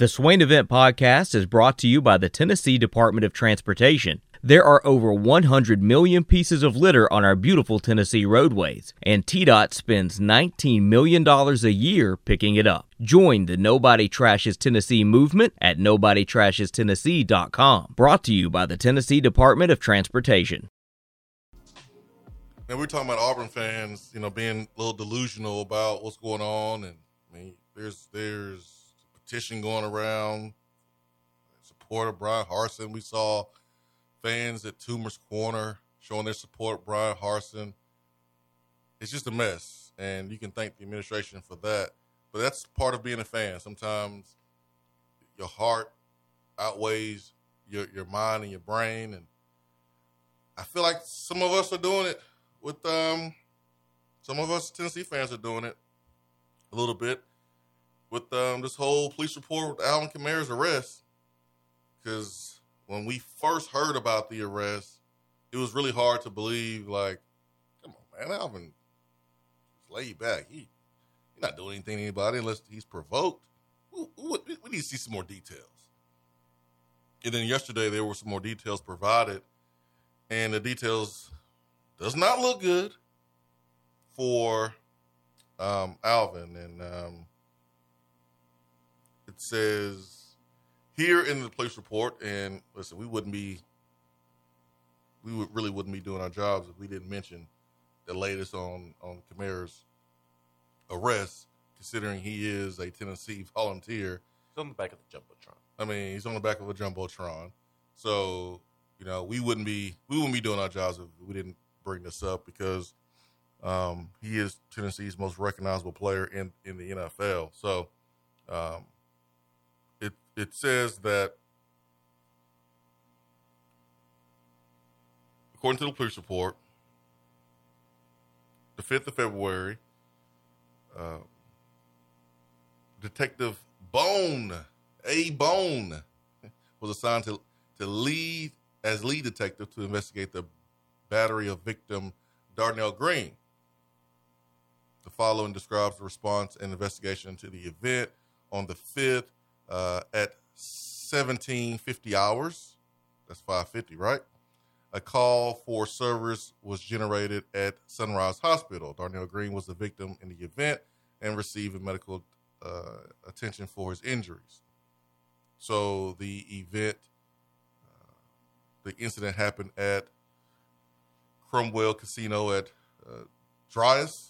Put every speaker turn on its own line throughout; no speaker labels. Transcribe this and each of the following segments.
The Swain Event Podcast is brought to you by the Tennessee Department of Transportation. There are over 100 million pieces of litter on our beautiful Tennessee roadways, and TDOT spends $19 million a year picking it up. Join the Nobody Trashes Tennessee movement at NobodyTrashesTennessee.com. Brought to you by the Tennessee Department of Transportation.
And we're talking about Auburn fans, you know, being a little delusional about what's going on, and I mean, there's there's petition going around support of Bryan Harsin. We saw fans at Toomer's Corner showing their support Bryan Harsin. It's just a mess, and you can thank the administration for that. But that's part of being a fan. Sometimes your heart outweighs your your mind and your brain, and I feel like some of us are doing it with um some of us Tennessee fans are doing it a little bit with um this whole police report with Alvin Kamara's arrest because when we first heard about the arrest, it was really hard to believe. Like, come on, man, Alvin, lay back. He he's not doing anything to anybody unless he's provoked. We, we, we, need to see some more details. And then yesterday there were some more details provided, and the details does not look good for um, Alvin. And um, says here in the police report, and listen, we wouldn't be, we would really wouldn't be doing our jobs if we didn't mention the latest on on Kamara's arrest, considering he is a Tennessee volunteer.
He's on the back of the jumbotron.
I mean, he's on the back of a jumbotron, so you know we wouldn't be we wouldn't be doing our jobs if we didn't bring this up because um, he is Tennessee's most recognizable player in in the NFL. So. Um, it says that according to the police report, the 5th of February, uh, Detective Bone, A Bone, was assigned to, to lead as lead detective to investigate the battery of victim Darnell Green. The following describes the response and investigation to the event on the 5th uh, at 1750 hours. That's 550, right? A call for service was generated at Sunrise Hospital. Darnell Green was the victim in the event and received medical uh, attention for his injuries. So the event, uh, the incident happened at Cromwell Casino at uh, Drai's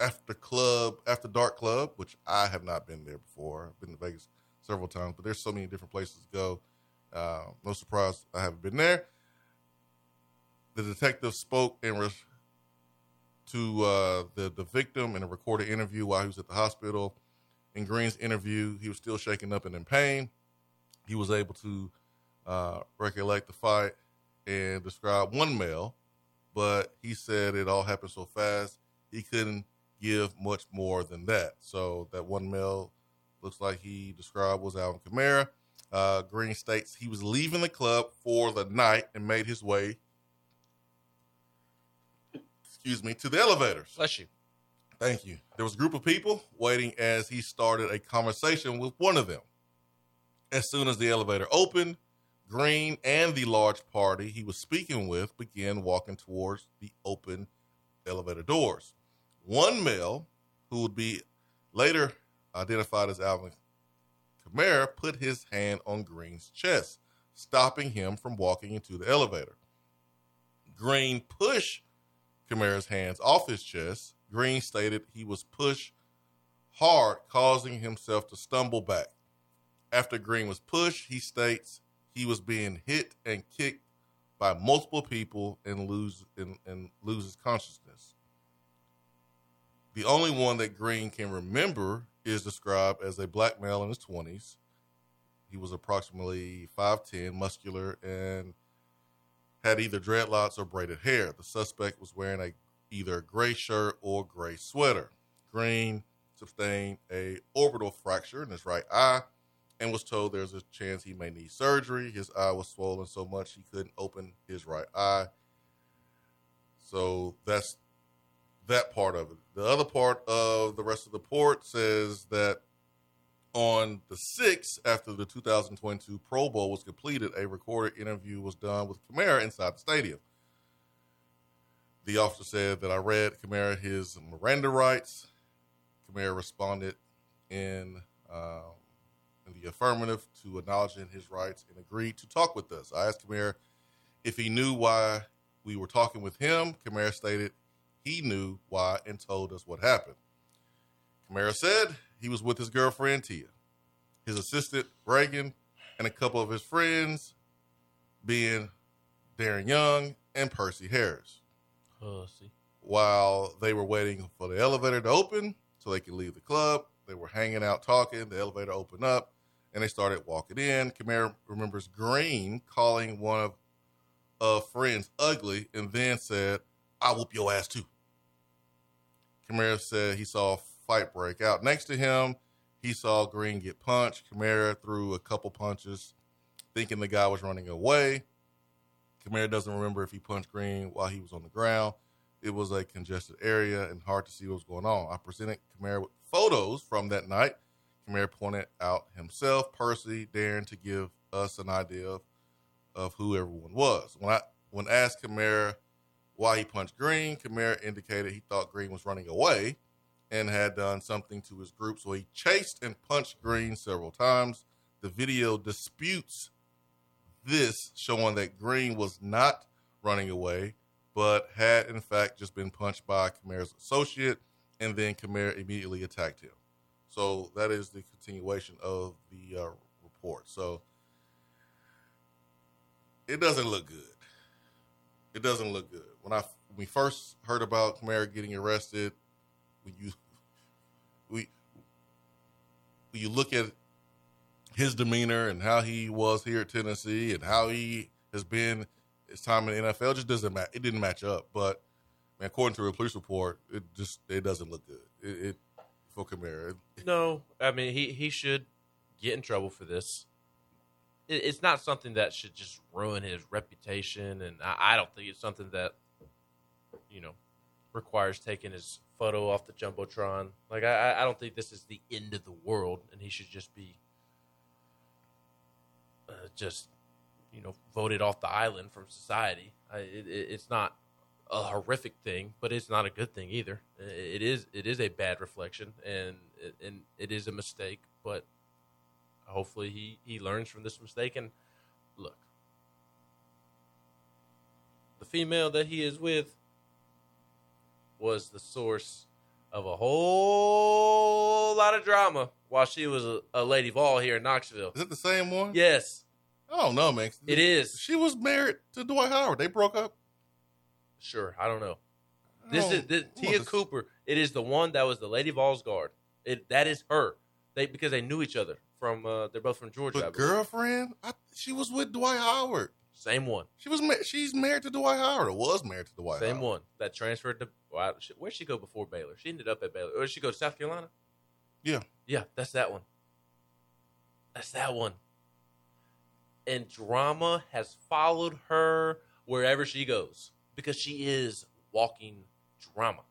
after club, after dark club, which I have not been there before. I've been to Vegas several times, but there's so many different places to go. Uh, no surprise, I haven't been there. The detective spoke in re- to uh, the the victim in a recorded interview while he was at the hospital. In Green's interview, he was still shaken up and in pain. He was able to uh, recollect the fight and describe one male, but he said it all happened so fast he couldn't give much more than that. So that one male looks like he described was Alvin Kamara. Uh, Green states he was leaving the club for the night and made his way, excuse me, to the elevators.
Bless you.
Thank you. There was a group of people waiting as he started a conversation with one of them. As soon as the elevator opened, Green and the large party he was speaking with began walking towards the open elevator doors. One male, who would be later identified as Alvin Kamara, put his hand on Green's chest, stopping him from walking into the elevator. Green pushed Kamara's hands off his chest. Green stated he was pushed hard, causing himself to stumble back. After Green was pushed, he states he was being hit and kicked by multiple people and lose and, and loses consciousness. The only one that Green can remember is described as a black male in his 20s. He was approximately 5'10, muscular, and had either dreadlocks or braided hair. The suspect was wearing a either a gray shirt or gray sweater. Green sustained a orbital fracture in his right eye and was told there's a chance he may need surgery. His eye was swollen so much he couldn't open his right eye. So that's that part of it. The other part of the rest of the report says that On the 6th, after the 2022 Pro Bowl was completed, a recorded interview was done with Kamara inside the stadium. The officer said that I read Kamara his Miranda rights. Kamara responded in, um, in the affirmative to acknowledging his rights and agreed to talk with us. I asked Kamara if he knew why we were talking with him. Kamara stated he knew why and told us what happened. Kamara said he was with his girlfriend Te'a, his assistant Reagan, and a couple of his friends, being Darren Young and Percy Harris.
Pussy.
While they were waiting for the elevator to open so they could leave the club, they were hanging out talking. The elevator opened up and they started walking in. Kamara remembers Green calling one of of friends ugly and then said, I'll whoop your ass too. Kamara said he saw a fight break out. Next to him, he saw Green get punched. Kamara threw a couple punches, thinking the guy was running away. Kamara doesn't remember if he punched Green while he was on the ground. It was a congested area and hard to see what was going on. I presented Kamara with photos from that night. Kamara pointed out himself, Percy, Darren to give us an idea of, of who everyone was. When I when asked Kamara why he punched Green, Kamara indicated he thought Green was running away and had done something to his group. So he chased and punched Green several times. The video disputes this, showing that Green was not running away, but had in fact just been punched by Kamara's associate, and then Kamara immediately attacked him. So that is the continuation of the uh, report. So it doesn't look good. It doesn't look good. When I when we first heard about Kamara getting arrested, when you we when you look at his demeanor and how he was here at Tennessee and how he has been his time in the NFL, just doesn't match. It didn't match up. But man, according to a police report, it just it doesn't look good. It, it for Kamara.
No, I mean he he should get in trouble for this. It, it's not something that should just ruin his reputation, and I don't think it's something that you know requires taking his photo off the jumbotron. Like I, I don't think this is the end of the world, and he should just be uh, just you know voted off the island from society. I, it, it, it's not a horrific thing, but it's not a good thing either. It is it is a bad reflection, and and it is a mistake. But hopefully he he learns from this mistake. And look, the female that he is with was the source of a whole lot of drama while she was a, a lady Vol here in Knoxville.
Is it the same one?
Yes,
I don't know, man.
it is.
She was married to Dwight Howard. They broke up.
Sure, I don't know. This
Oh,
is this, Te'a
is-
Cooper. It is the one that was the Lady Vols guard. It that is her. They because they knew each other from. Uh, they're both from Georgia.
But
believe.
girlfriend, I, she was with Dwight Howard.
Same one,
She was ma- she's married to Dwight Howard or was married to Dwight
same
Howard.
one that transferred to. She- where'd she go before Baylor? She ended up at Baylor. Or did she go to South Carolina?
Yeah.
Yeah, that's that one. That's that one. And drama has followed her wherever she goes because she is walking drama.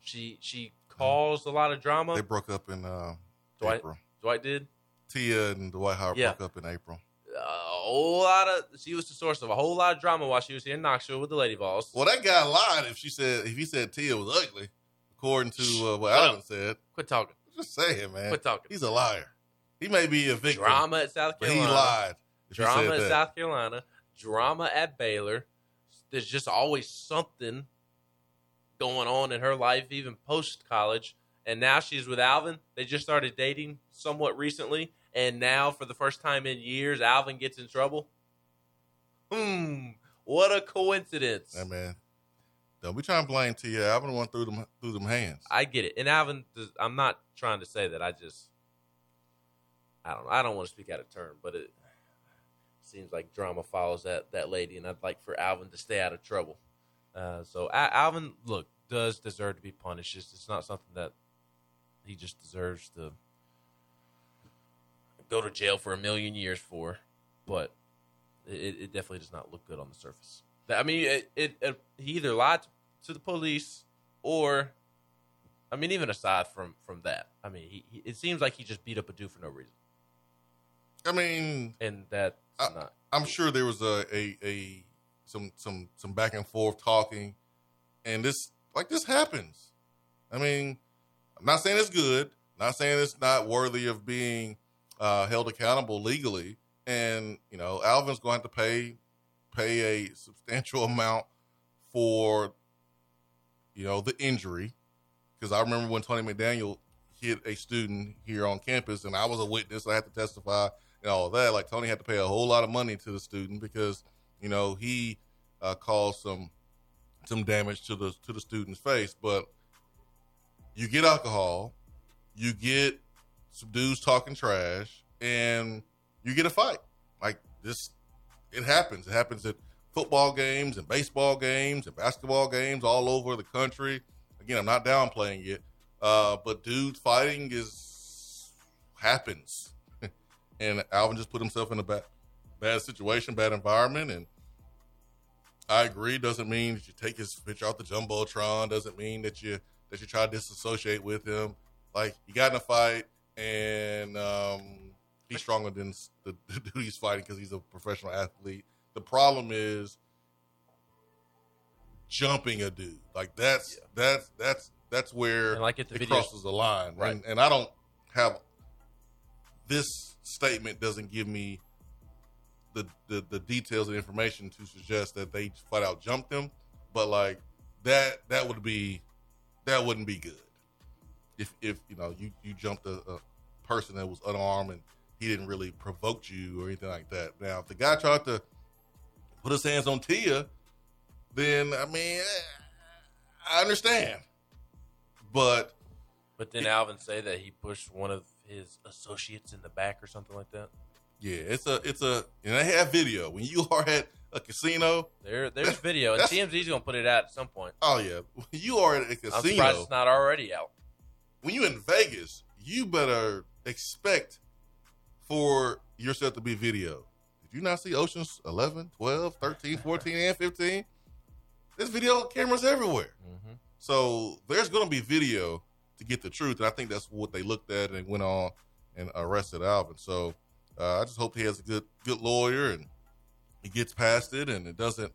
She she caused a lot of drama.
They broke up in uh,
Dwight?
April.
Dwight did.
Te'a and Dwight Howard
Yeah.
broke up in April.
A whole lot of she was the source of a whole lot of drama while she was here in Knoxville with the Lady Vols.
Well, that guy lied if she said if he said Te'a was ugly, according to uh, what
Shut up.
said.
Quit talking.
Just saying, man.
Quit talking.
He's a liar. He may be a victim,
Drama at South
but he lied.
Drama at
that.
South Carolina. Drama at Baylor. There's just always something going on in her life, even post college. And now she's with Alvin. They just started dating somewhat recently. And now, for the first time in years, Alvin gets in trouble. Hmm. What a coincidence.
Hey, man. Don't be trying to blame Te'a. Alvin went through them through them hands.
I get it. And Alvin, I'm not trying to say that. I just, I don't know. I don't want to speak out of turn, but it seems like drama follows that that lady, and I'd like for Alvin to stay out of trouble. Uh, so Al- Alvin, look, does deserve to be punished. It's, it's not something that he just deserves to go to jail for a million years for, but it, it definitely does not look good on the surface. I mean, it, it, it he either lied to the police or I mean, even aside from from that, I mean, he, he, it seems like he just beat up a dude for no reason,
I mean,
and
that
not.
I'm sure there was a, a a some some some back and forth talking, and this like this happens. I mean, I'm not saying it's good, not saying it's not worthy of being uh, held accountable legally, and you know, Alvin's going to have to pay pay a substantial amount for you know the injury because I remember when Tony McDaniel hit a student here on campus, and I was a witness. I had to testify and all that. Like Tony had to pay a whole lot of money to the student because you know he uh, caused some some damage to the to the student's face. But you get alcohol, you get some dudes talking trash, and you get a fight. Like this, it happens. It happens at football games and baseball games and basketball games all over the country. Again, I'm not downplaying it, uh, but dudes fighting is happens and Alvin just put himself in a bad, bad situation, bad environment. And I agree. Doesn't mean that you take his picture off the jumbotron. Doesn't mean that you that you try to disassociate with him. Like you got in a fight, and um, he's stronger than the, the dude he's fighting because he's a professional athlete. The problem is jumping a dude. Like that's
Yeah.
that's that's that's where
And like the
it
video,
crosses the line.
Right.
And, and I don't have this statement doesn't give me the, the the details and information to suggest that they flat out jumped him, but like that that would be that wouldn't be good. If if you know you you jumped a, a person that was unarmed and he didn't really provoke you or anything like that. Now if the guy tried to put his hands on Te'a, then I mean I understand, but
But then Alvin say that he pushed one of his associates in the back or something like that.
Yeah, it's a it's a and they have video. When you are at a casino,
There, there's video, and TMZ's gonna put it out at some point.
oh yeah, when you are at a
I'm surprised
casino.
it's not already out.
When you in Vegas, you better expect for yourself to be video. Did you not see Oceans 11, 12, 13, 14, and 15? There's video cameras everywhere.
hmm
So there's going to be video to get the truth, and I think that's what they looked at and went on and arrested Alvin. So uh, I just hope he has a good good lawyer and he gets past it, and it doesn't.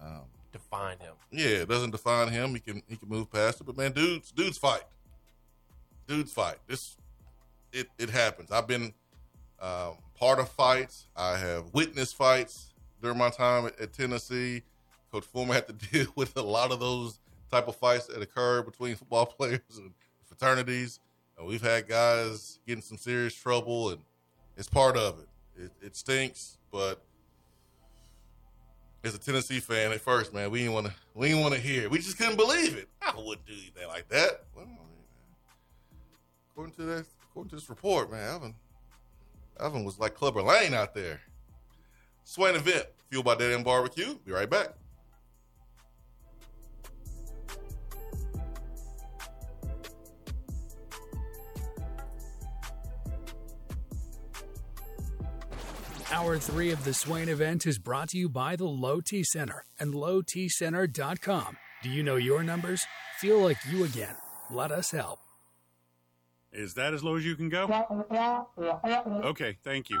Um,
Define him.
yeah, it doesn't define him. He can he can move past it. But man, dudes, dudes fight. Dudes fight. This it it happens. I've been um, part of fights. I have witnessed fights during my time at, at Tennessee. Coach Fulmer had to deal with a lot of those type of fights that occur between football players and fraternities. And we've had guys getting some serious trouble, and it's part of it. It, it stinks, but as a Tennessee fan at first, man, we didn't want to we didn't want to hear. It. We just couldn't believe it. I wouldn't do anything like that. Well, according to that, according to this report, man, Evan, Alvin was like Clubber Lang out there. Swain event fueled by Dead End Barbecue. Be right back.
Hour three of the Swain event is brought to you by the Low T Center and lowtcenter.com. Do you know your numbers? Feel like you again. Let us help.
Is that as low as you can go? Okay, thank you.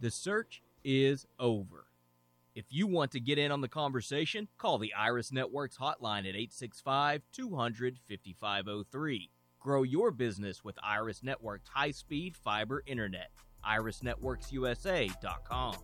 The search is over. If you want to get in on the conversation, call the Iris Networks hotline at 865 200 5503. Grow your business with Iris Networks high speed fiber internet. IrisNetworksUSA.com.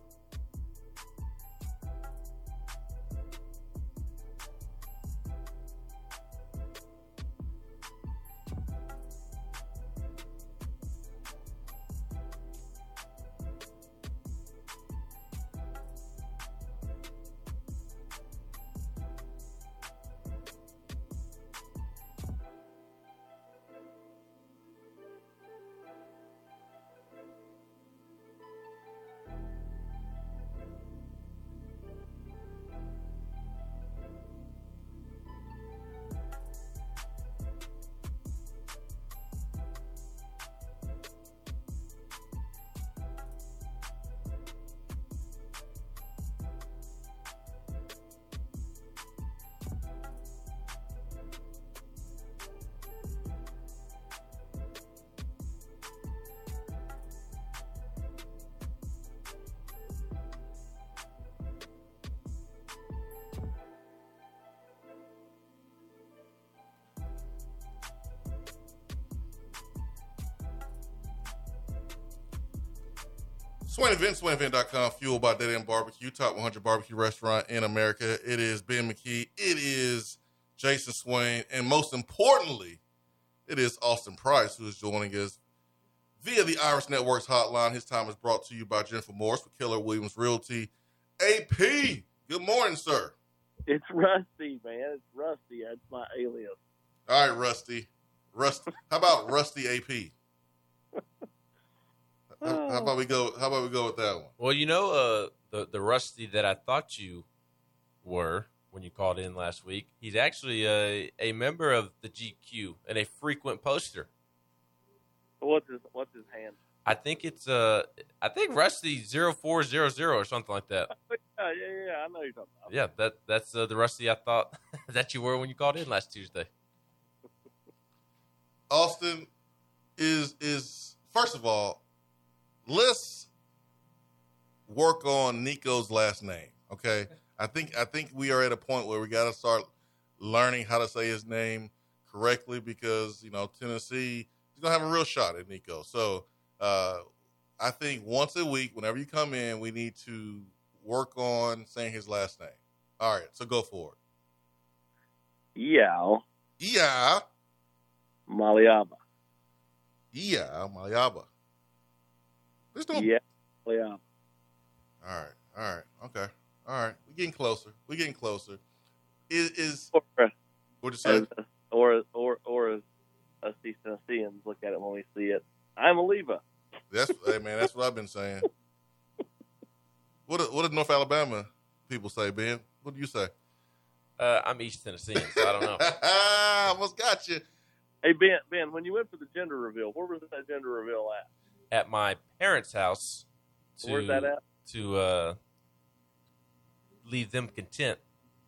Swain Event, SwainEvent.com, fueled by Dead End Barbecue, top 100 barbecue restaurant in America. It is Ben McKee. It is Jason Swain. And most importantly, it is Austin Price who is joining us via the Iris Networks hotline. His time is brought to you by Jennifer Morris with Keller Williams Realty. AP, good morning, sir.
It's Rusty, man. It's Rusty. That's my alias.
All right, Rusty. Rusty. How about Rusty AP? How, how about we go? How about we go with that one?
Well, you know, uh, the the Rusty that I thought you were when you called in last week. He's actually a, a member of the GQ and a frequent poster.
What's his What's his hand?
I think it's uh, I think Rusty 0400 or something like that.
Yeah, yeah, yeah. I know you're talking about.
Yeah, that that's uh, the Rusty I thought that you were when you called in last Tuesday.
Austin is is first of all, let's work on Nico's last name. Okay, I think I think we are at a point where we got to start learning how to say his name correctly because you know Tennessee is gonna have a real shot at Nico. So uh, I think once a week, whenever you come in, we need to work on saying his last name. All right, so go for it.
Yeah,
Yeah,
Maliaba.
yeah, Mayaba. There's no.
Yeah, Maliaba.
All right, all right, okay, all right. We're getting closer. We're getting closer. Is is
Or, uh,
what you say?
as, or or or as us East Tennesseans look at it when we see it. I'm a Leva.
That's hey man. That's what I've been saying. What do- what did North Alabama people say, Ben? What do you say?
Uh, I'm East Tennessean, so I don't know.
Almost got you.
Hey Ben, Ben, when you went for the gender reveal, where was that gender reveal at?
At my parents' house, to,
Where's that at?
To uh, leave them content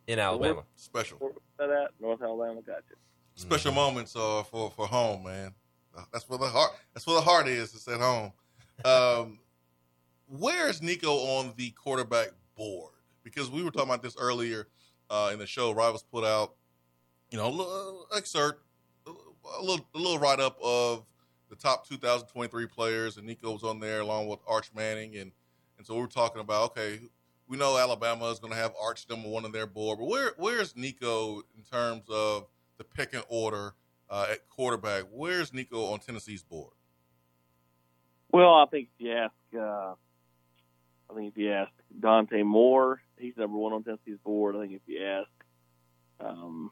in Alabama.
Special.
Where that at? North Alabama. Gotcha.
special moments are for for home, man. That's where the heart. That's where the heart is. It's at home. Um, where is Nico on the quarterback board? Because we were talking about this earlier uh, in the show. Rivals put out, you know, a little excerpt, a little, a little write up of the top 2023 players, and Nico was on there along with Arch Manning, and and so we were talking about okay, we know Alabama is going to have Arch number one on their board, but where where's Nico in terms of the pecking order uh, at quarterback? Where's Nico on Tennessee's board?
Well, I think if you ask, uh, I think if you ask Dante Moore, he's number one on Tennessee's board. I think if you ask, um,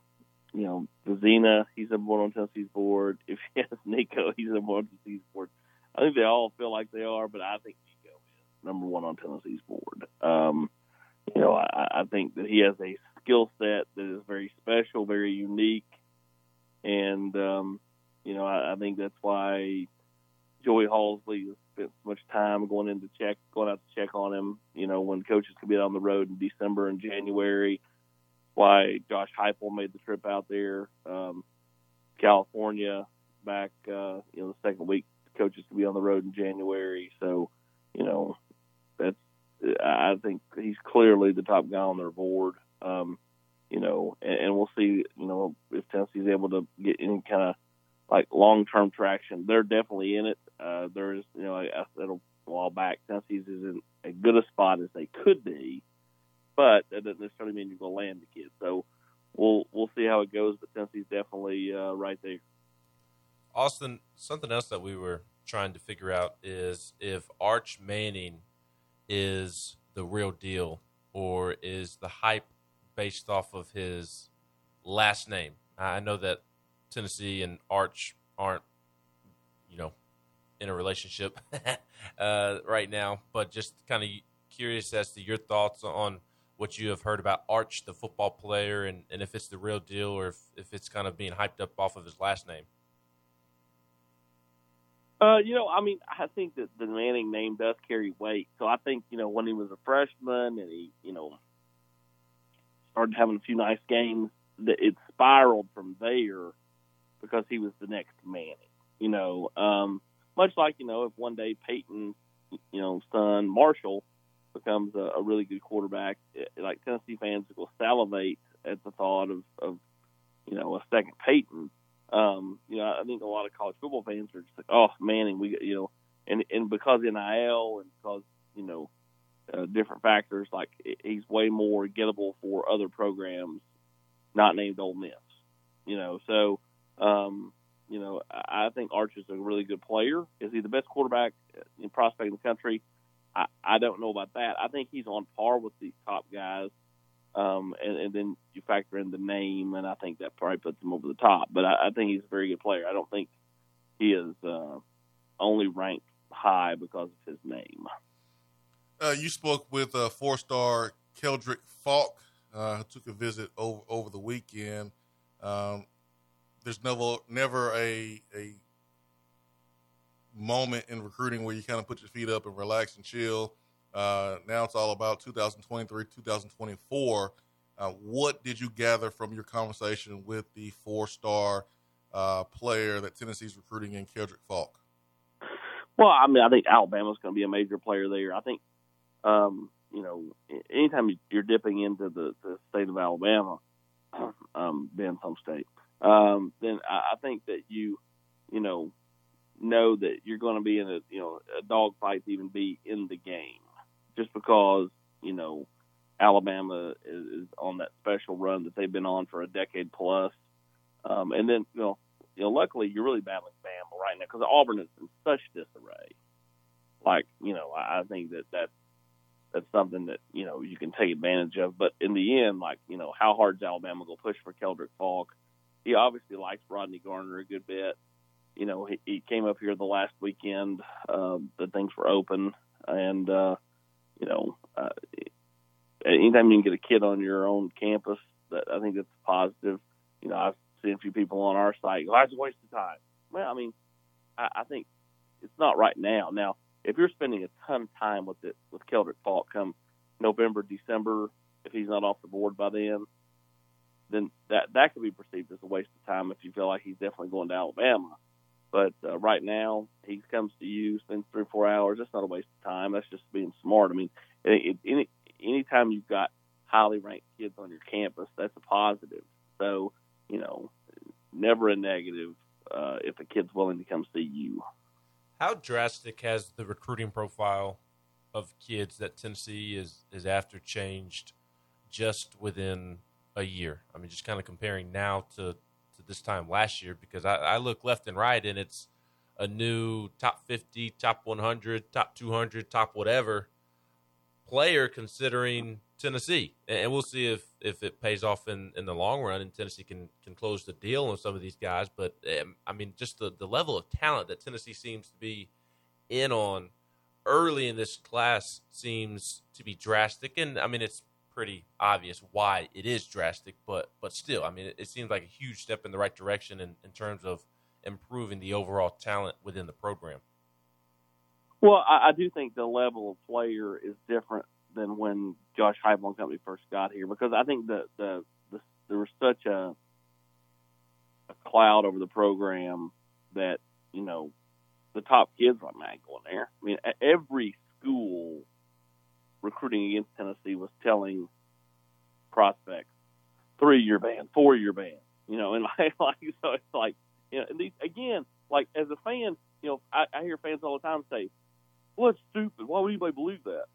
you know, Vizzina, he's number one on Tennessee's board. If you ask Nico, he's number one on Tennessee's board. I think they all feel like they are, but I think Nico is number one on Tennessee's board. Um, you know, I, I think that he has a skill set that is very special, very unique, and um, you know, I, I think that's why Joey Halzle has spent so much time going in to check, going out to check on him. You know, when coaches could be on the road in December and January. Why Josh Heupel made the trip out there, um, California, back uh, you know the second week. Coaches could be on the road in January, so you know that's. I think he's clearly the top guy on their board. Um, you know, and, and we'll see. You know, if Tennessee's able to get any kind of like long term traction. They're definitely in it. Uh, there's, you know, I, I said a while back, Tennessee's is in as good a spot as they could be, but that doesn't necessarily mean you're going to land the kid. So we'll we'll see how it goes. But Tennessee's definitely uh, right there.
Austin, something else that we were trying to figure out is if Arch Manning is the real deal or is the hype based off of his last name. I know that Tennessee and Arch aren't, you know, in a relationship uh, right now, but just kind of curious as to your thoughts on what you have heard about Arch, the football player, and, and if it's the real deal or if, if it's kind of being hyped up off of his last name.
Uh, you know, I mean, I think that the Manning name does carry weight. So I think, you know, when he was a freshman and he, you know, started having a few nice games, that it spiraled from there because he was the next Manning. You know, um, much like you know, if one day Peyton, you know, son Marshall becomes a, a really good quarterback, it, like Tennessee fans will salivate at the thought of, of you know, a second Peyton. Um, you know, I think a lot of college football fans are just like, oh, Manning, we, you know, and and because NIL and because you know uh, different factors, like he's way more gettable for other programs not named Ole Miss. You know, so um, you know, I think Arch is a really good player. Is he the best quarterback in prospect in the country? I, I don't know about that. I think he's on par with these top guys. Um, and, and then you factor in the name, and I think that probably puts him over the top. But I, I think he's a very good player. I don't think he is uh, only ranked high because of his name.
Uh, you spoke with uh, four-star Keldric Faulk, uh, who took a visit over over the weekend. Um, there's never never a a moment in recruiting where you kind of put your feet up and relax and chill. Uh, now it's all about 2023, 2024. Uh, what did you gather from your conversation with the four-star uh, player that Tennessee's recruiting in Keldric Faulk?
Well, I mean, I think Alabama's going to be a major player there. I think, um, you know, anytime you're dipping into the, the state of Alabama, um, Ben's home state, um, then I, I think that you, you know, know that you're going to be in a you know a dogfight to even be in the game, just because you know Alabama is, is on that special run that they've been on for a decade plus, um, and then you know you know luckily you're really battling Bama right now because Auburn is in such disarray. Like you know I, I think that that that's something that you know you can take advantage of. But in the end, like you know, how hard is Alabama going to push for Keldric Faulk? he obviously likes Rodney Garner a good bit. You know, he, he came up here the last weekend uh, that things were open, and uh, you know, uh, anytime you can get a kid on your own campus, that I think that's positive. You know, I've seen a few people on our site. Oh, that's a waste of time. Well, I mean, I, I think it's not right now. Now, if you're spending a ton of time with it with Keldric Faulk come November, December, if he's not off the board by then, then that that could be perceived as a waste of time if you feel like he's definitely going to Alabama. But uh, right now, he comes to you, spends three or four hours. That's not a waste of time. That's just being smart. I mean, it, it, any anytime you've got highly ranked kids on your campus, that's a positive. So, you know, never a negative uh, if a kid's willing to come see you.
How drastic has the recruiting profile of kids that Tennessee is is after changed just within a year? I mean, just kind of comparing now to to this time last year because I, I look left and right and it's a new top 50, top 100, top 200, top whatever player considering Tennessee, and we'll see if if it pays off in, in the long run, and Tennessee can can close the deal on some of these guys. But um, I mean, just the the level of talent that Tennessee seems to be in on early in this class seems to be drastic, and I mean, it's pretty obvious why it is drastic, but but still, I mean, it, it seems like a huge step in the right direction in, in terms of improving the overall talent within the program.
Well, I, I do think the level of player is different than when Josh Heupel and company first got here because I think the the, the there was such a a cloud over the program that you know the top kids were not going there. I mean, every school recruiting against Tennessee was telling prospects three year ban, four year ban. You know, and like, like so it's like you know, and these, again, like as a fan, you know, I, I hear fans all the time say, "Well, it's stupid. Why would anybody believe that?"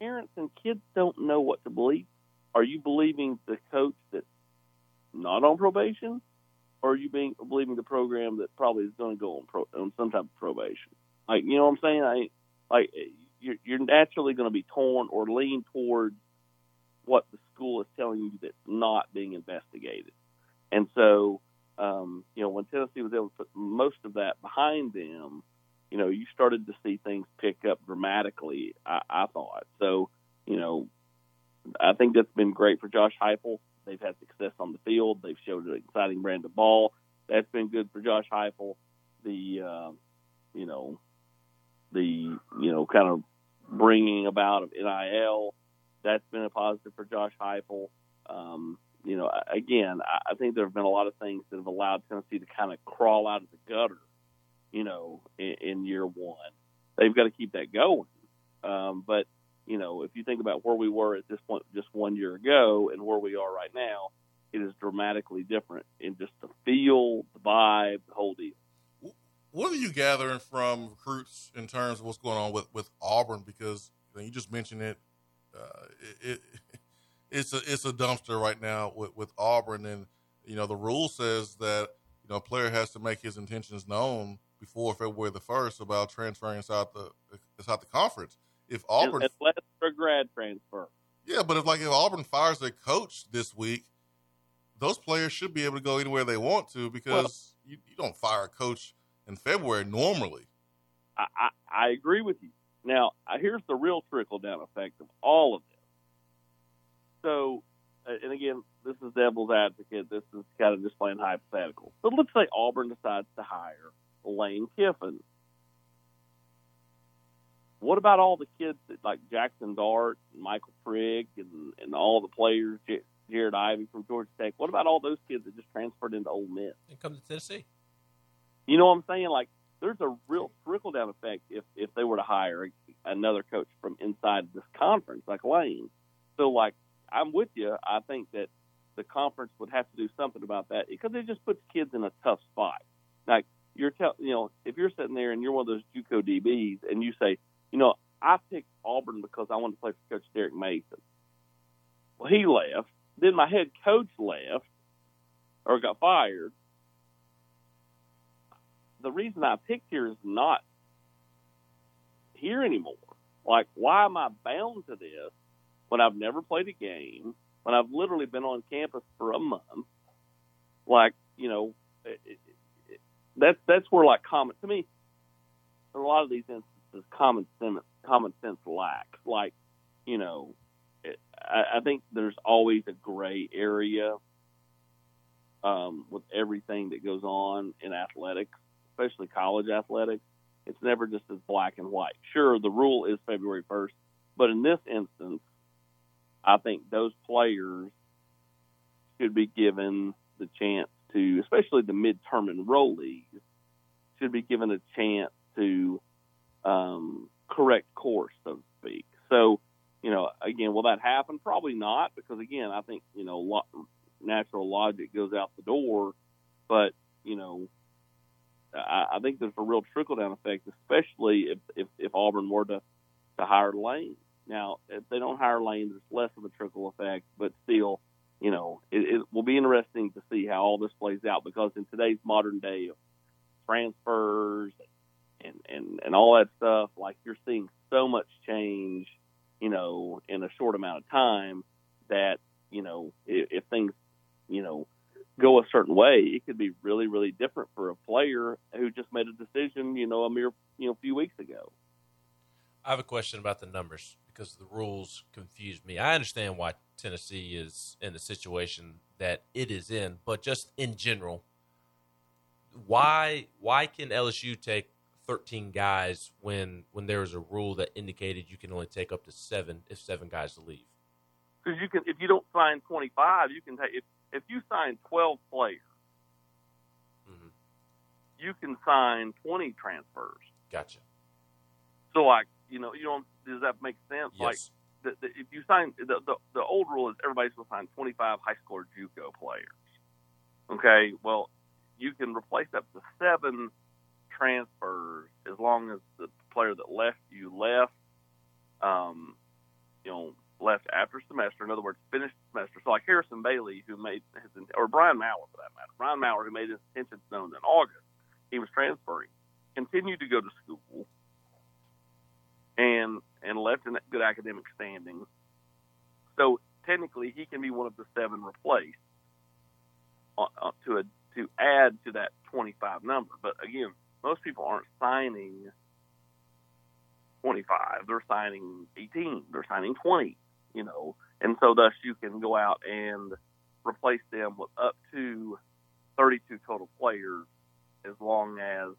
parents and kids don't know what to believe. Are you believing the coach that's not on probation, or are you being believing the program that probably is going to go on, pro, on some type of probation? Like you know what I'm saying? I like you're, you're naturally going to be torn or lean towards what the school is telling you that's not being investigated. And so, um, you know, when Tennessee was able to put most of that behind them, you know, you started to see things pick up dramatically. I, I thought so. You know, I think that's been great for Josh Heupel. They've had success on the field. They've showed an exciting brand of ball. That's been good for Josh Heupel. The, uh, you know, the you know kind of bringing about of NIL. That's been a positive for Josh Heupel. Um, you know, again, I think there have been a lot of things that have allowed Tennessee to kind of crawl out of the gutter you know, in, in year one. They've got to keep that going. Um, but you know, if you think about where we were at this point just one year ago and where we are right now, it is dramatically different in just the feel, the vibe, the whole deal.
What are you gathering from recruits in terms of what's going on with, with Auburn? Because you just mentioned it, uh, it, it, it's a it's a dumpster right now with, with Auburn, and you know the rule says that you know a player has to make his intentions known before February the first about transferring inside the inside the conference. If Auburn
unless for grad transfer.
Yeah, but if like if Auburn fires their coach this week, those players should be able to go anywhere they want to because well, you, you, don't fire a coach in February normally.
I, I, I agree with you. Now, uh, here's the real trickle down effect of all of this. So, uh, and again, this is devil's advocate. This is kind of just playing hypothetical. But let's say Auburn decides to hire Lane Kiffin. What about all the kids that like Jaxson Dart, and Michael Trigg, and and all the players, J- Jared Ivey from Georgia Tech? What about all those kids that just transferred into Ole Miss
and come to Tennessee?
You know what I'm saying? Like, there's a real trickle down effect if if they were to hire another coach from inside this conference, like Lane. So, like, I'm with you. I think that the conference would have to do something about that because it just puts kids in a tough spot. Like, you're tell you know if you're sitting there and you're one of those JUCO DBs and you say, you know, I picked Auburn because I wanted to play for Coach Derek Mason. Well, he left. Then my head coach left or got fired. The reason I picked here is not here anymore. Like, why am I bound to this when I've never played a game, when I've literally been on campus for a month? Like, you know, that's that's where like common to me. In a lot of these instances, common sense common sense lacks. Like, you know, I, I think there's always a gray area um, with everything that goes on in athletics, especially college athletics. It's never just as black and white. Sure, the rule is February 1st, but in this instance, I think those players should be given the chance to, especially the midterm enrollees, should be given a chance to um, correct course, so to speak. So, you know, again, will that happen? Probably not, because again, I think you know, lo- natural logic goes out the door. But you know, I, I think there's a real trickle down effect, especially if, if if Auburn were to to hire Lane. Now, if they don't hire Lane, there's less of a trickle effect, but still, you know, it, it will be interesting to see how all this plays out because in today's modern day of transfers and, and, and all that stuff, like you're seeing so much change, you know, in a short amount of time that, you know, if, if things, you know, go a certain way, it could be really, really different for a player who just made a decision, you know, a mere, you know, few weeks ago.
I have a question about the numbers because the rules confuse me. I understand why Tennessee is in the situation that it is in, but just in general, why why can LSU take 13 guys when when there was a rule that indicated you can only take up to seven if seven guys leave?
Because you can, if you don't sign 25, you can take if if you sign 12 players,
mm-hmm.
you can sign 20 transfers.
Gotcha.
So like you know, you don't. Does that make sense?
Yes.
Like, the, the, if you sign the, the the old rule is everybody's supposed to sign 25 high school or JUCO players. Okay, well, you can replace up to seven transfers as long as the player that left you left, um, you know, left after semester. In other words, finished semester. So like Harrison Bailey, who made his or Brian Maurer for that matter, Brian Maurer, who made his intentions known in August, he was transferring, continued to go to school and and left in good academic standing. So technically, he can be one of the seven replaced uh, uh, to a to add to that 25 number. But again, most people aren't signing 25; they're signing 18, they're signing 20. You know, and so thus you can go out and replace them with up to 32 total players, as long as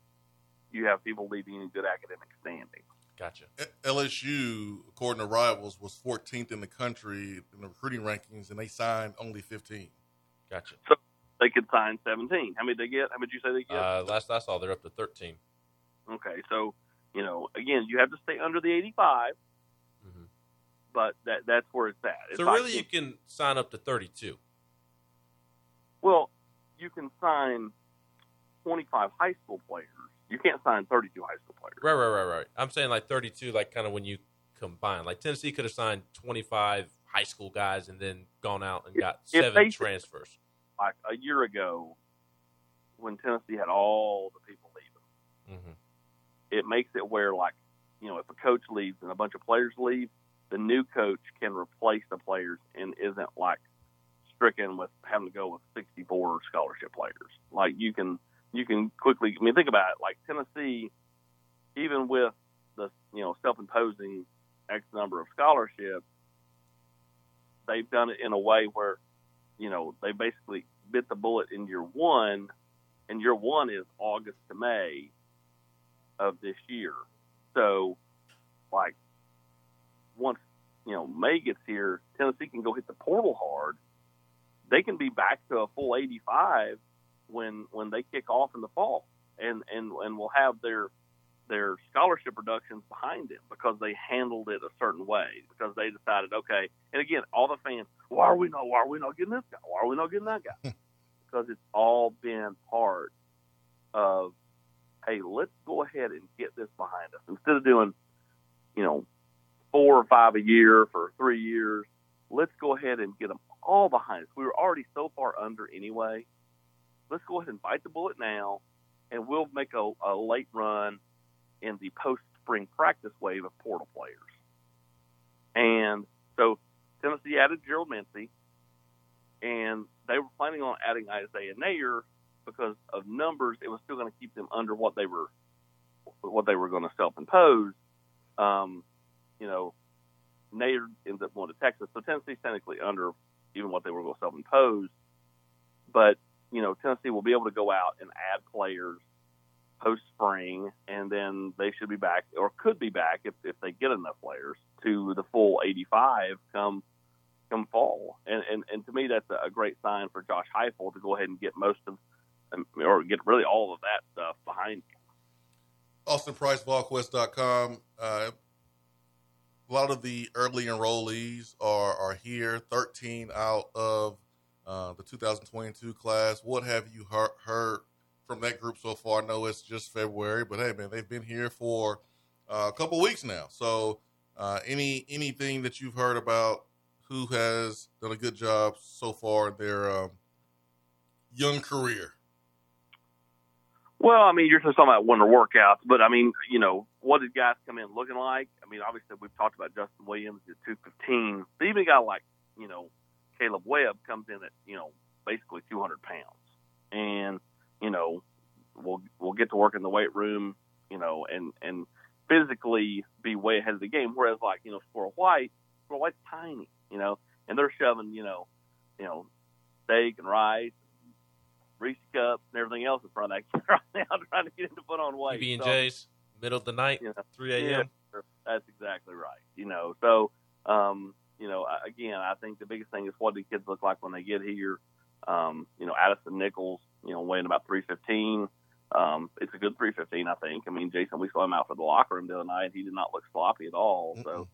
you have people leaving in good academic standing.
Gotcha.
LSU, according to Rivals, was 14th in the country in the recruiting rankings, and they signed only 15.
Gotcha.
So they could sign 17. How many did they get? How many did you say they get?
Uh, last I saw, they're up to 13.
Okay, so you know, again, you have to stay under the 85,
mm-hmm.
But that that's where it's at. It's
so
like,
really, you can sign up to 32.
Well, you can sign 25 high school players. You can't sign 32 high school players.
Right, right, right, right. I'm saying like 32, like kind of when you combine. Like Tennessee could have signed 25 high school guys and then gone out and got
If
seven transfers.
Like a year ago, when Tennessee had all the people leaving,
Mm-hmm.
it makes it where like you know if a coach leaves and a bunch of players leave, the new coach can replace the players and isn't like stricken with having to go with 64 scholarship players. Like you can you can quickly. I mean, think about it. Like Tennessee, even with the you know self-imposing X number of scholarships, they've done it in a way where you know they basically bit the bullet in year one, and year one is August to May of this year. So, like, once you know May gets here, Tennessee can go hit the portal hard. They can be back to a full 85 when when they kick off in the fall, and and and will have their their scholarship reductions behind them because they handled it a certain way because they decided okay. And again, all the fans, why are we not? Why are we not getting this guy? Why are we not getting that guy? Hmm. because it's all been part of hey, let's go ahead and get this behind us instead of doing, you know, four or five a year for three years. Let's go ahead and get them all behind us. We were already so far under anyway. Let's go ahead and bite the bullet now, and we'll make a, a late run in the post spring practice wave of portal players. And so Tennessee added Gerald Mincey, and they were planning on adding Isaiah Neyor because of numbers. It was still going to keep them under what they were what they were going to self impose. Um, you know, Neyor ends up going to Texas, so Tennessee's technically under even what they were going to self impose. But you know, Tennessee will be able to go out and add players post spring, and then they should be back or could be back if, if they get enough players to the full 85 come come fall. And and, and to me, that's a, great sign for Josh Heupel to go ahead and get most of, um, or get really all of that stuff behind him.
Austin Price, VolQuest.com. Uh, a lot of the early enrollees are, are here, 13 out of uh, the 2022 class. What have you heard, heard from that group so far? I know it's just February, but hey, man, they've been here for uh, a couple weeks now. So, uh, any anything that you've heard about who has done a good job so far in their um, young career?
Well, I mean, you're just talking about winter workouts, but I mean, you know, what did guys come in looking like? I mean, obviously we've talked about Justin Williams at 215. But even a guy like, you know, Kaleb Webb comes in at, you know, basically 200 pounds, and you know, we'll we'll get to work in the weight room, you know, and and physically be way ahead of the game. Whereas like, you know, Squirrel White, Squirrel White's tiny, you know, and they're shoving, you know, you know, steak and rice Reese cups and everything else in front of that kid right now, trying to get him to put on weight.
PB and J's, middle of the night,
you know,
three a.m.
Yeah, that's exactly right. You know, so um, you know, again, I think the biggest thing is what do kids look like when they get here. Um, you know, Addison Nichols, you know, weighing about three fifteen. Um, it's a good three fifteen, I think. I mean, Jason, we saw him out for the locker room the other night. He did not look sloppy at all. Mm-hmm. So,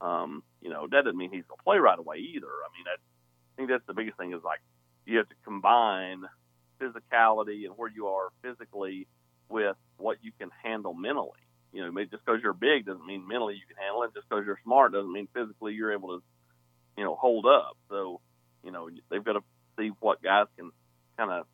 um, you know, that doesn't mean he's gonna play right away either. I mean, that, I think that's the biggest thing is like you have to combine physicality and where you are physically with what you can handle mentally. You know, just because you're big doesn't mean mentally you can handle it. Just because you're smart doesn't mean physically you're able to, you know, hold up. So, you know, they've got to see what guys can kind of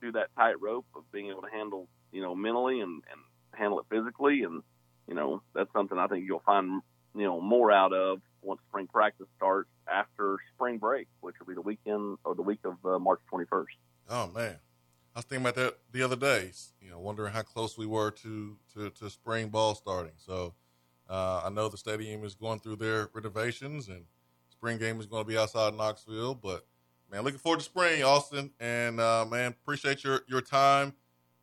do that tightrope of being able to handle, you know, mentally and, and handle it physically. And, you know, that's something I think you'll find, you know, more out of once spring practice starts after spring break, which will be the weekend or the week of uh, March 21st.
Oh, man. I was thinking about that the other day. You know, wondering how close we were to to, to spring ball starting. So uh, I know the stadium is going through their renovations, and spring game is going to be outside Knoxville. But man, looking forward to spring, Austin. And uh, man, appreciate your your time.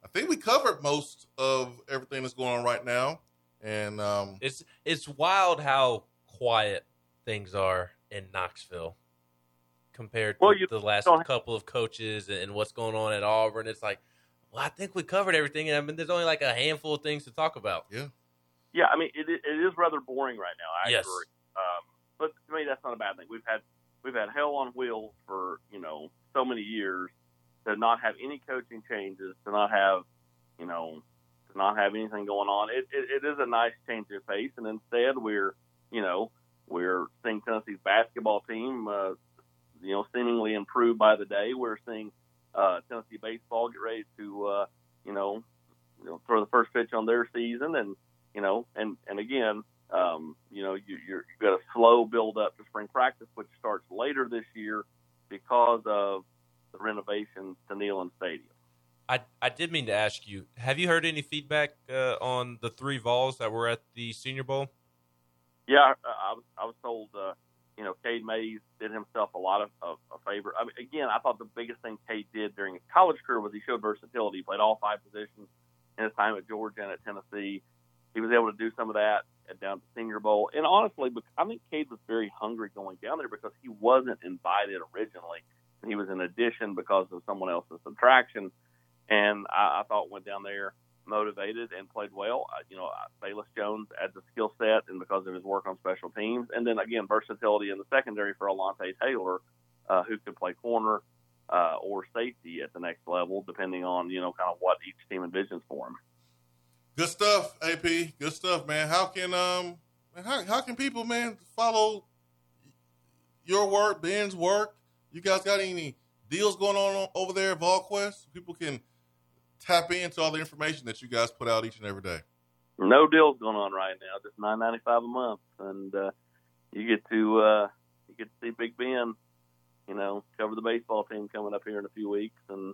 I think we covered most of everything that's going on right now. And um,
it's it's wild how quiet things are in Knoxville compared to well, the last couple of coaches and what's going on at Auburn. It's like, well, I think we covered everything. And I mean, there's only like a handful of things to talk about.
Yeah.
Yeah, I mean, it, it is rather boring right now. I
yes.
agree. Um, but to me, that's not a bad thing. We've had we've had hell on wheels for you know so many years to not have any coaching changes, to not have you know to not have anything going on. It, it, it is a nice change of pace, and instead we're you know we're seeing Tennessee's basketball team uh, you know, seemingly improved by the day. We're seeing uh, Tennessee baseball get ready to, uh, you know, you know, throw the first pitch on their season, and you know, and and again, um, you know, you, you're, you've got a slow build up to spring practice, which starts later this year because of the renovations to Neyland Stadium.
I, I did mean to ask you, have you heard any feedback uh, on the three Vols that were at the Senior Bowl?
Yeah, I, I was I was told uh, you know, Cade Mays did himself a lot of, of a favor. I mean, again, I thought the biggest thing Cade did during his college career was he showed versatility. He played all five positions in his time at Georgia and at Tennessee. He was able to do some of that at down to Senior Bowl. And honestly, I think Cade was very hungry going down there because he wasn't invited originally. He was an addition because of someone else's subtraction. And I, I thought went down there motivated and played well. You know, Velus Jones adds a skill set, and because of his work on special teams, and then again versatility in the secondary for Alontae Taylor, uh, who could play corner uh, or safety at the next level, depending on you know kind of what each team envisions for him.
Good stuff, AP. Good stuff, man. How can um how how can people man follow your work, Ben's work? You guys got any deals going on over there at VolQuest? People can tap into all the information that you guys put out each and every day?
No deals going on right now. Just nine ninety five a month, and uh, you get to uh, you get to see Big Ben. You know, cover the baseball team coming up here in a few weeks, and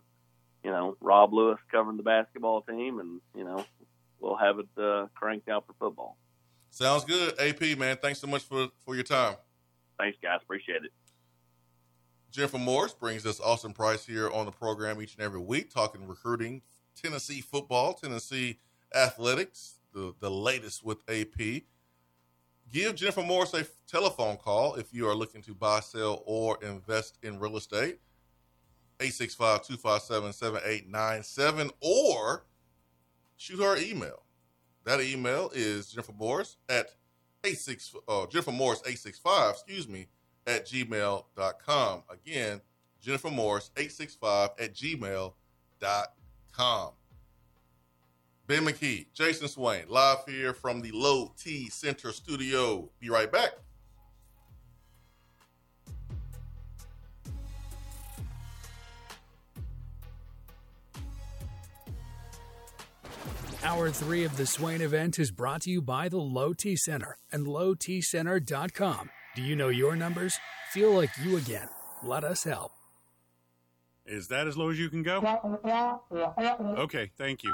you know Rob Lewis covering the basketball team, and you know we'll have it uh, cranked out for football.
Sounds good, AP man. Thanks so much for for your time.
Thanks, guys. Appreciate it.
Jennifer Morris brings us Austin Price here on the program each and every week, talking recruiting Tennessee football, Tennessee athletics, the, the latest with AP.
Give Jennifer Morris a telephone call if you are looking to buy, sell, or invest in real estate. 865-257-7897 or shoot her email. That email is Jennifer Morris at 86 uh, Jennifer Morris 865, excuse me, at gmail.com. Again, Jennifer Morris 865 at gmail.com. Ben McKee, Jason Swain, live here from the Low T Center studio. Be right back.
Hour three of the Swain event is brought to you by the Low T Center and lowtcenter.com. Do you know your numbers? Feel like you again. Let us help.
Is that as low as you can go? Okay, thank you.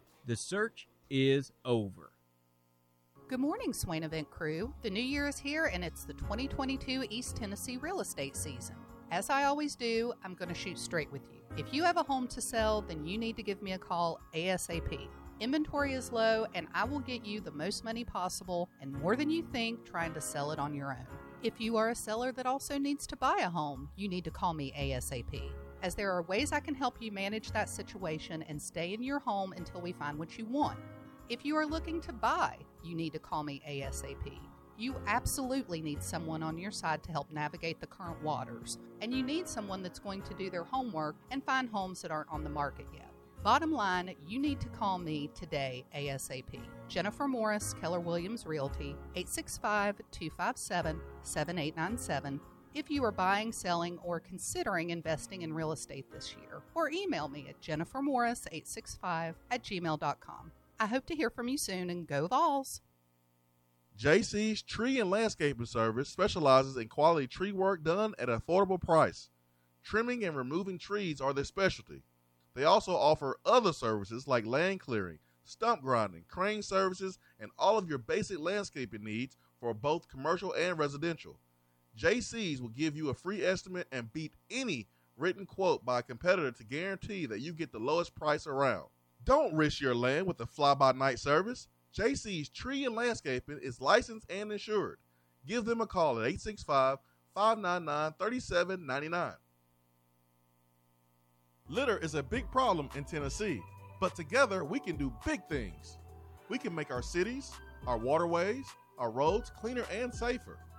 The search is over.
Good morning, Swain Event crew. The new year is here and it's the 2022 East Tennessee real estate season. As I always do, I'm going to shoot straight with you. If you have a home to sell, then you need to give me a call ASAP. Inventory is low, and I will get you the most money possible and more than you think trying to sell it on your own. If you are a seller that also needs to buy a home, you need to call me ASAP, as there are ways I can help you manage that situation and stay in your home until we find what you want. If you are looking to buy, you need to call me ASAP. You absolutely need someone on your side to help navigate the current waters, and you need someone that's going to do their homework and find homes that aren't on the market yet. Bottom line, you need to call me today ASAP. Jennifer Morris, Keller Williams Realty, 865 257 7897. If you are buying, selling, or considering investing in real estate this year, or email me at jennifermorris865 at gmail.com. I hope to hear from you soon and go Vols!
JC's Tree and Landscaping Service specializes in quality tree work done at an affordable price. Trimming and removing trees are their specialty. They also offer other services like land clearing, stump grinding, crane services, and all of your basic landscaping needs for both commercial and residential. JC's will give you a free estimate and beat any written quote by a competitor to guarantee that you get the lowest price around. Don't risk your land with a fly by night service.
JC's Tree and Landscaping is licensed and insured. Give them a call at 865 599 3799. Litter is a big problem in Tennessee, but together we can do big things. We can make our cities, our waterways, our roads cleaner and safer.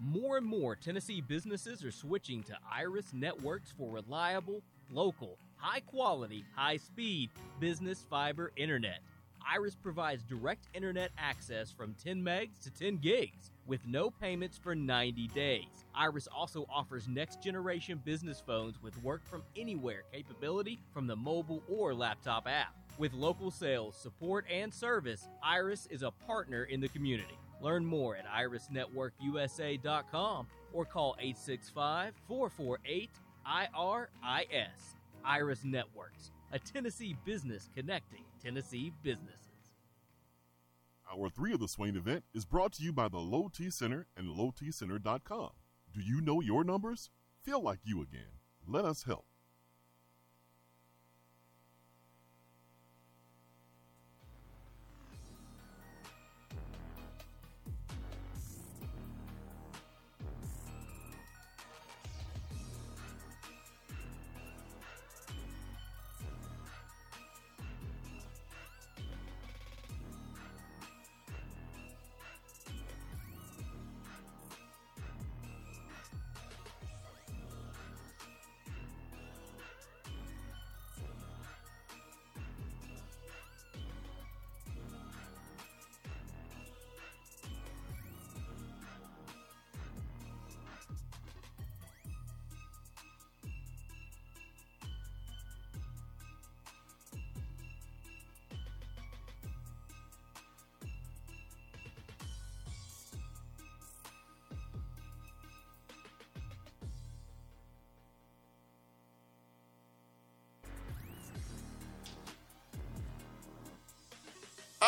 More and more Tennessee businesses are switching to Iris networks for reliable, local, high quality, high speed business fiber internet. Iris provides direct internet access from 10 megs to 10 gigs with no payments for 90 days. Iris also offers next generation business phones with work from anywhere capability from the mobile or laptop app. With local sales, support, and service, Iris is a partner in the community. Learn more at irisnetworkusa.com or call 865 448 IRIS. Iris Networks, a Tennessee business connecting Tennessee businesses.
Hour three of the Swain event is brought to you by the Low T Center and lowtcenter.com. Do you know your numbers? Feel like you again. Let us help.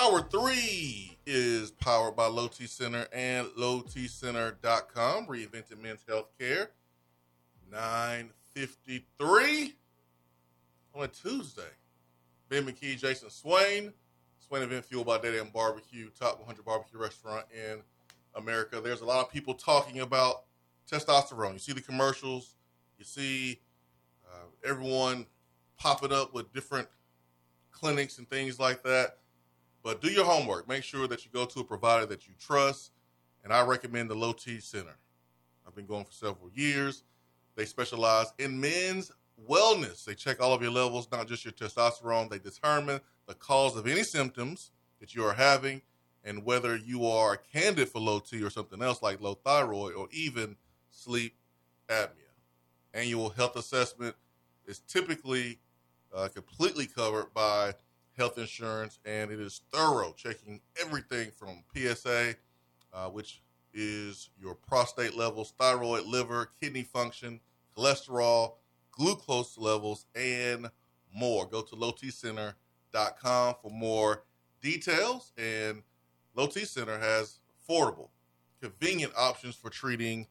Hour three is powered by Low T Center and lowtcenter.com. Reinvented men's health care. 953 on a Tuesday. Ben McKee, Jason Swain. Swain event fueled by Dead End Barbecue, top 100 barbecue restaurant in America. There's a lot of people talking about testosterone. You see the commercials, you see uh, everyone popping up with different clinics and things like that. But do your homework. Make sure that you go to a provider that you trust. And I recommend the Low T Center. I've been going for several years. They specialize in men's wellness. They check all of your levels, not just your testosterone. They determine the cause of any symptoms that you are having and whether you are a candidate for low T or something else like low thyroid or even sleep apnea. Annual health assessment is typically uh, completely covered by health insurance, and it is thorough, checking everything from PSA, uh, which is your prostate levels, thyroid, liver, kidney function, cholesterol, glucose levels, and more. Go to lowtcenter.com for more details. And Low T Center has affordable, convenient options for treating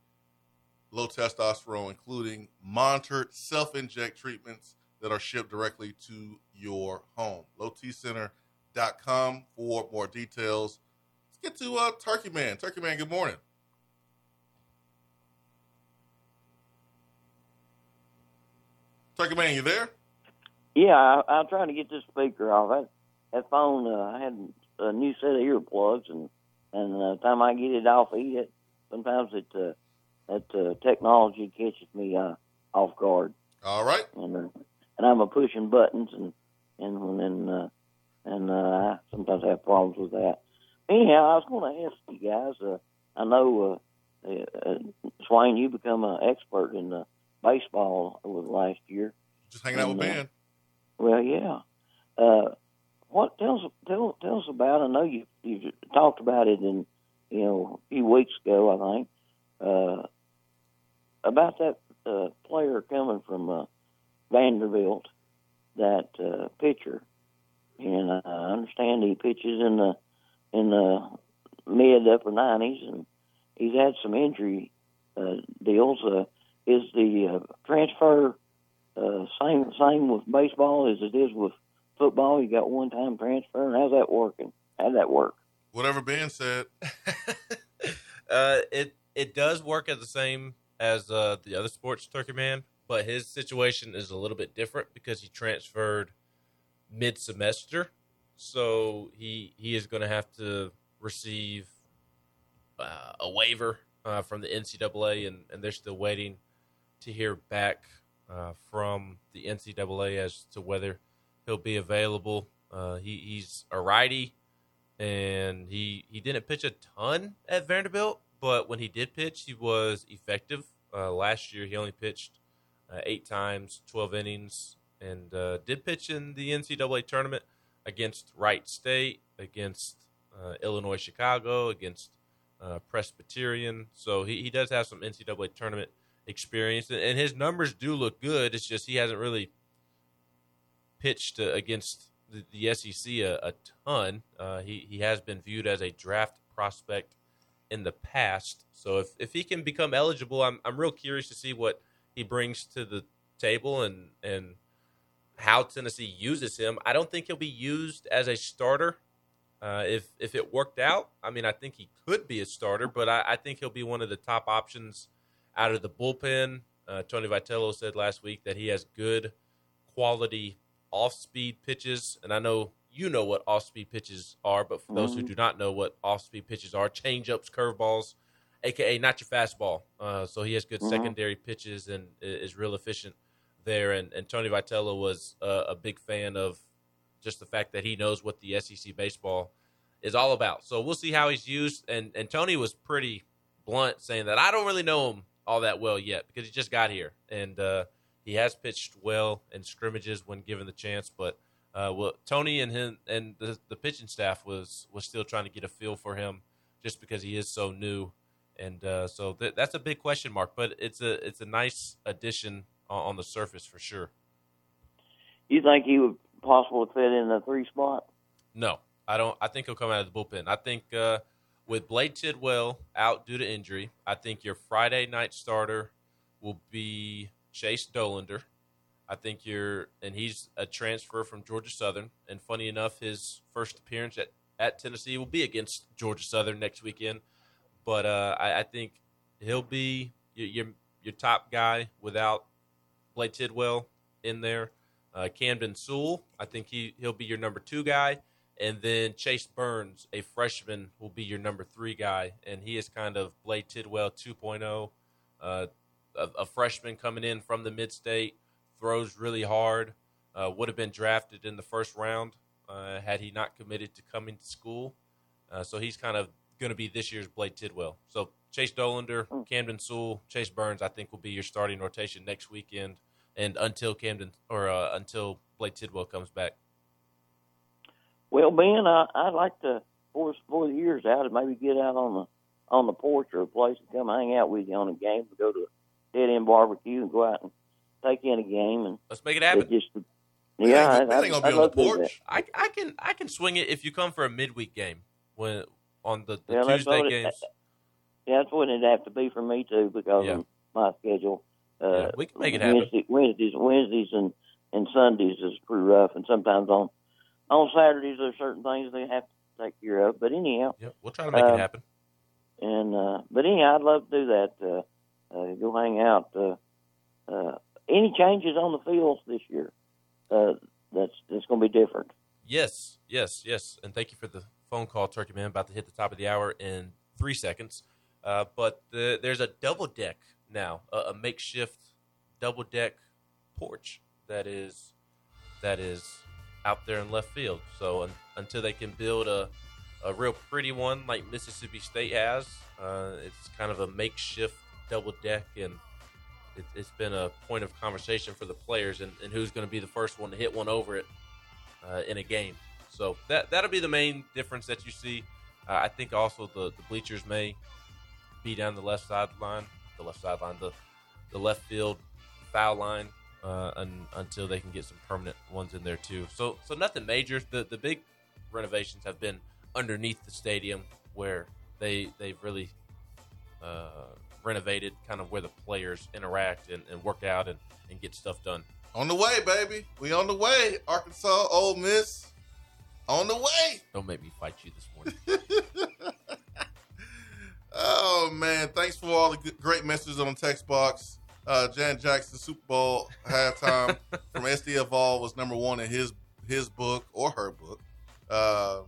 low testosterone, including monitored self inject treatments that are shipped directly to your home. LowTCenter.com for more details. Let's get to uh, Turkey Man. Turkey Man, good morning. Turkey Man, you there?
Yeah, I, I'm trying to get this speaker off. That that phone, uh, I had a new set of earplugs, and and uh, the time I get it off it, sometimes it uh, that uh, technology catches me uh, off guard.
All right.
And uh, and I'm a pushing buttons, and and and uh, and uh, I sometimes have problems with that. Anyhow, I was going to ask you guys. Uh, I know, uh, uh, uh, Swain, you become an expert in uh, baseball over the last year.
Just hanging out with
And, uh,
Ben.
Well, yeah. Uh, what tell us tell tell us about? I know you you talked about it in you know a few weeks ago. I think uh, about that uh, player coming from uh, Vanderbilt, that uh, pitcher, and I understand he pitches in the in the mid upper nineties, and he's had some injury uh, deals. Uh, is the uh, transfer uh, same same with baseball as it is with football? You got one time transfer, and how's that working? How'd that work?
Whatever Ben said.
Uh, it it does work at the same as uh, the other sports, Turkey Man, but his situation is a little bit different because he transferred mid semester, so he he is going to have to receive uh, a waiver uh, from the NCAA, and, and they're still waiting to hear back uh, from the NCAA as to whether he'll be available. Uh, he, he's a righty, and he he didn't pitch a ton at Vanderbilt, but when he did pitch, he was effective. Uh, last year, he only pitched uh, eight times, twelve innings, and uh, did pitch in the NCAA tournament against Wright State, against uh, Illinois Chicago, against uh, Presbyterian. So he, he does have some NCAA tournament experience, and, and his numbers do look good. It's just he hasn't really pitched uh, against the, the SEC a, a ton. Uh, he he has been viewed as a draft prospect in the past. So if, if he can become eligible, I'm I'm real curious to see what he brings to the table and and how Tennessee uses him. I don't think he'll be used as a starter. Uh, if if it worked out, I mean, I think he could be a starter, but I, I think he'll be one of the top options out of the bullpen. Uh, Tony Vitello said last week that he has good quality off-speed pitches, and I know you know what off-speed pitches are, but for those who
Mhm.
do not know what off-speed pitches are, change-ups, curveballs, aka not your fastball. Uh, so he has good
Mhm.
secondary pitches and is real efficient there. And, and Tony Vitello was uh, a big fan of just the fact that he knows what the SEC baseball is all about. So we'll see how he's used. And and Tony was pretty blunt saying that I don't really know him all that well yet because he just got here and uh, he has pitched well in scrimmages when given the chance. But uh, well, Tony and him and the, the pitching staff was was still trying to get a feel for him just because he is so new. And uh, so th- that's a big question mark, but it's a it's a nice addition on, on the surface for sure.
You think he would possibly fit in the three spot?
No, I don't. I think he'll come out of the bullpen. I think uh, with Blade Tidwell out due to injury, I think your Friday night starter will be Chase Dolander. I think you're, and he's a transfer from Georgia Southern. And funny enough, his first appearance at, at Tennessee will be against Georgia Southern next weekend. But uh, I, I think he'll be your, your your top guy without Blade Tidwell in there. Uh, Camden Sewell, I think he he'll be your number two guy, and then Chase Burns, a freshman, will be your number three guy, and he is kind of Blade Tidwell 2.0, uh, a, a freshman coming in from the mid-state, throws really hard, uh, would have been drafted in the first round uh, had he not committed to coming to school. Uh, so he's kind of going to be this year's Blade Tidwell. So Chase Dolander, Camden Sewell, Chase Burns, I think will be your starting rotation next weekend and until Camden or uh, until Blade Tidwell comes back.
Well, Ben, I, I'd like to before before the year's out, and maybe get out on the on the porch or a place and come hang out with you on a game. We go to a dead end barbecue and go out and take in a game and
let's make it happen.
It just yeah, I,
That
I,
ain't gonna
I'd
be on the
to do that.
porch. I, I can I can swing it if you come for a midweek game when on the, the
Yeah, that's
Tuesday
what it-
games.
Yeah, that's what it'd have to be for me too because
Yeah.
of my schedule. Uh,
Yeah, we can make it happen.
Wednesday, Wednesdays, Wednesdays, and and Sundays is pretty rough, and sometimes on on Saturdays there's certain things they have to take care of. But anyhow,
Yep, we'll try to make
uh,
it happen.
And uh, but anyhow, I'd love to do that. Uh, uh, go hang out. Uh, uh, any changes on the fields this year? Uh, that's that's going to be different.
Yes, yes, yes. And thank you for the phone call, Turkey Man. About to hit the top of the hour in three seconds. Uh, but the, there's a double deck now, a, a makeshift double deck porch that is that is out there in left field. So un, until they can build a a real pretty one like Mississippi State has, uh, it's kind of a makeshift double deck and. It, it's been a point of conversation for the players and, and who's going to be the first one to hit one over it uh, in a game. So that that'll be the main difference that you see. Uh, I think also the, the bleachers may be down the left sideline, the left sideline, the the left field foul line, uh, un, until they can get some permanent ones in there too. So so nothing major. The the big renovations have been underneath the stadium where they they've really uh, renovated kind of where the players interact and, and work out and, and get stuff done.
On the way, baby. We on the way. Arkansas, Ole Miss, on the way.
Don't make me fight you this morning.
Oh man, thanks for all the great messages on text box. Uh, Jan Jackson Super Bowl halftime from SDF All was number one in his his book or her book. Um,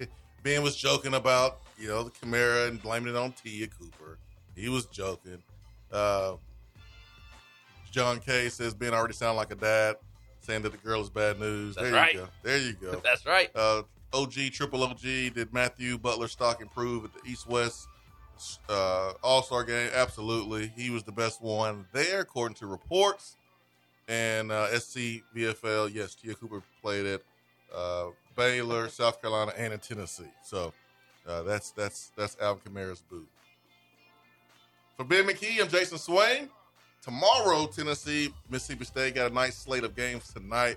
ben was joking about you know the Kamara and blaming it on Te'a Cooper. He was joking. Uh, John K says Ben already sound like a dad, saying that the girl is bad news.
That's
there
right.
you go. There you go.
That's right.
Uh, OG, triple OG, did Matthew Butler stock improve at the East West uh, All Star game? Absolutely. He was the best one there, according to reports. And uh, SC VFL, yes, Te'a Cooper played at uh, Baylor, South Carolina, and in Tennessee. So uh, that's that's that's Alvin Kamara's boot. For Ben McKee, I'm Jason Swain. Tomorrow, Tennessee, Mississippi State got a nice slate of games tonight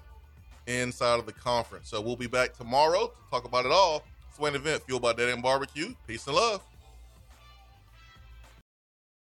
inside of the conference. So we'll be back tomorrow to talk about it all. Swain event fueled by Dead End Barbecue. Peace and love.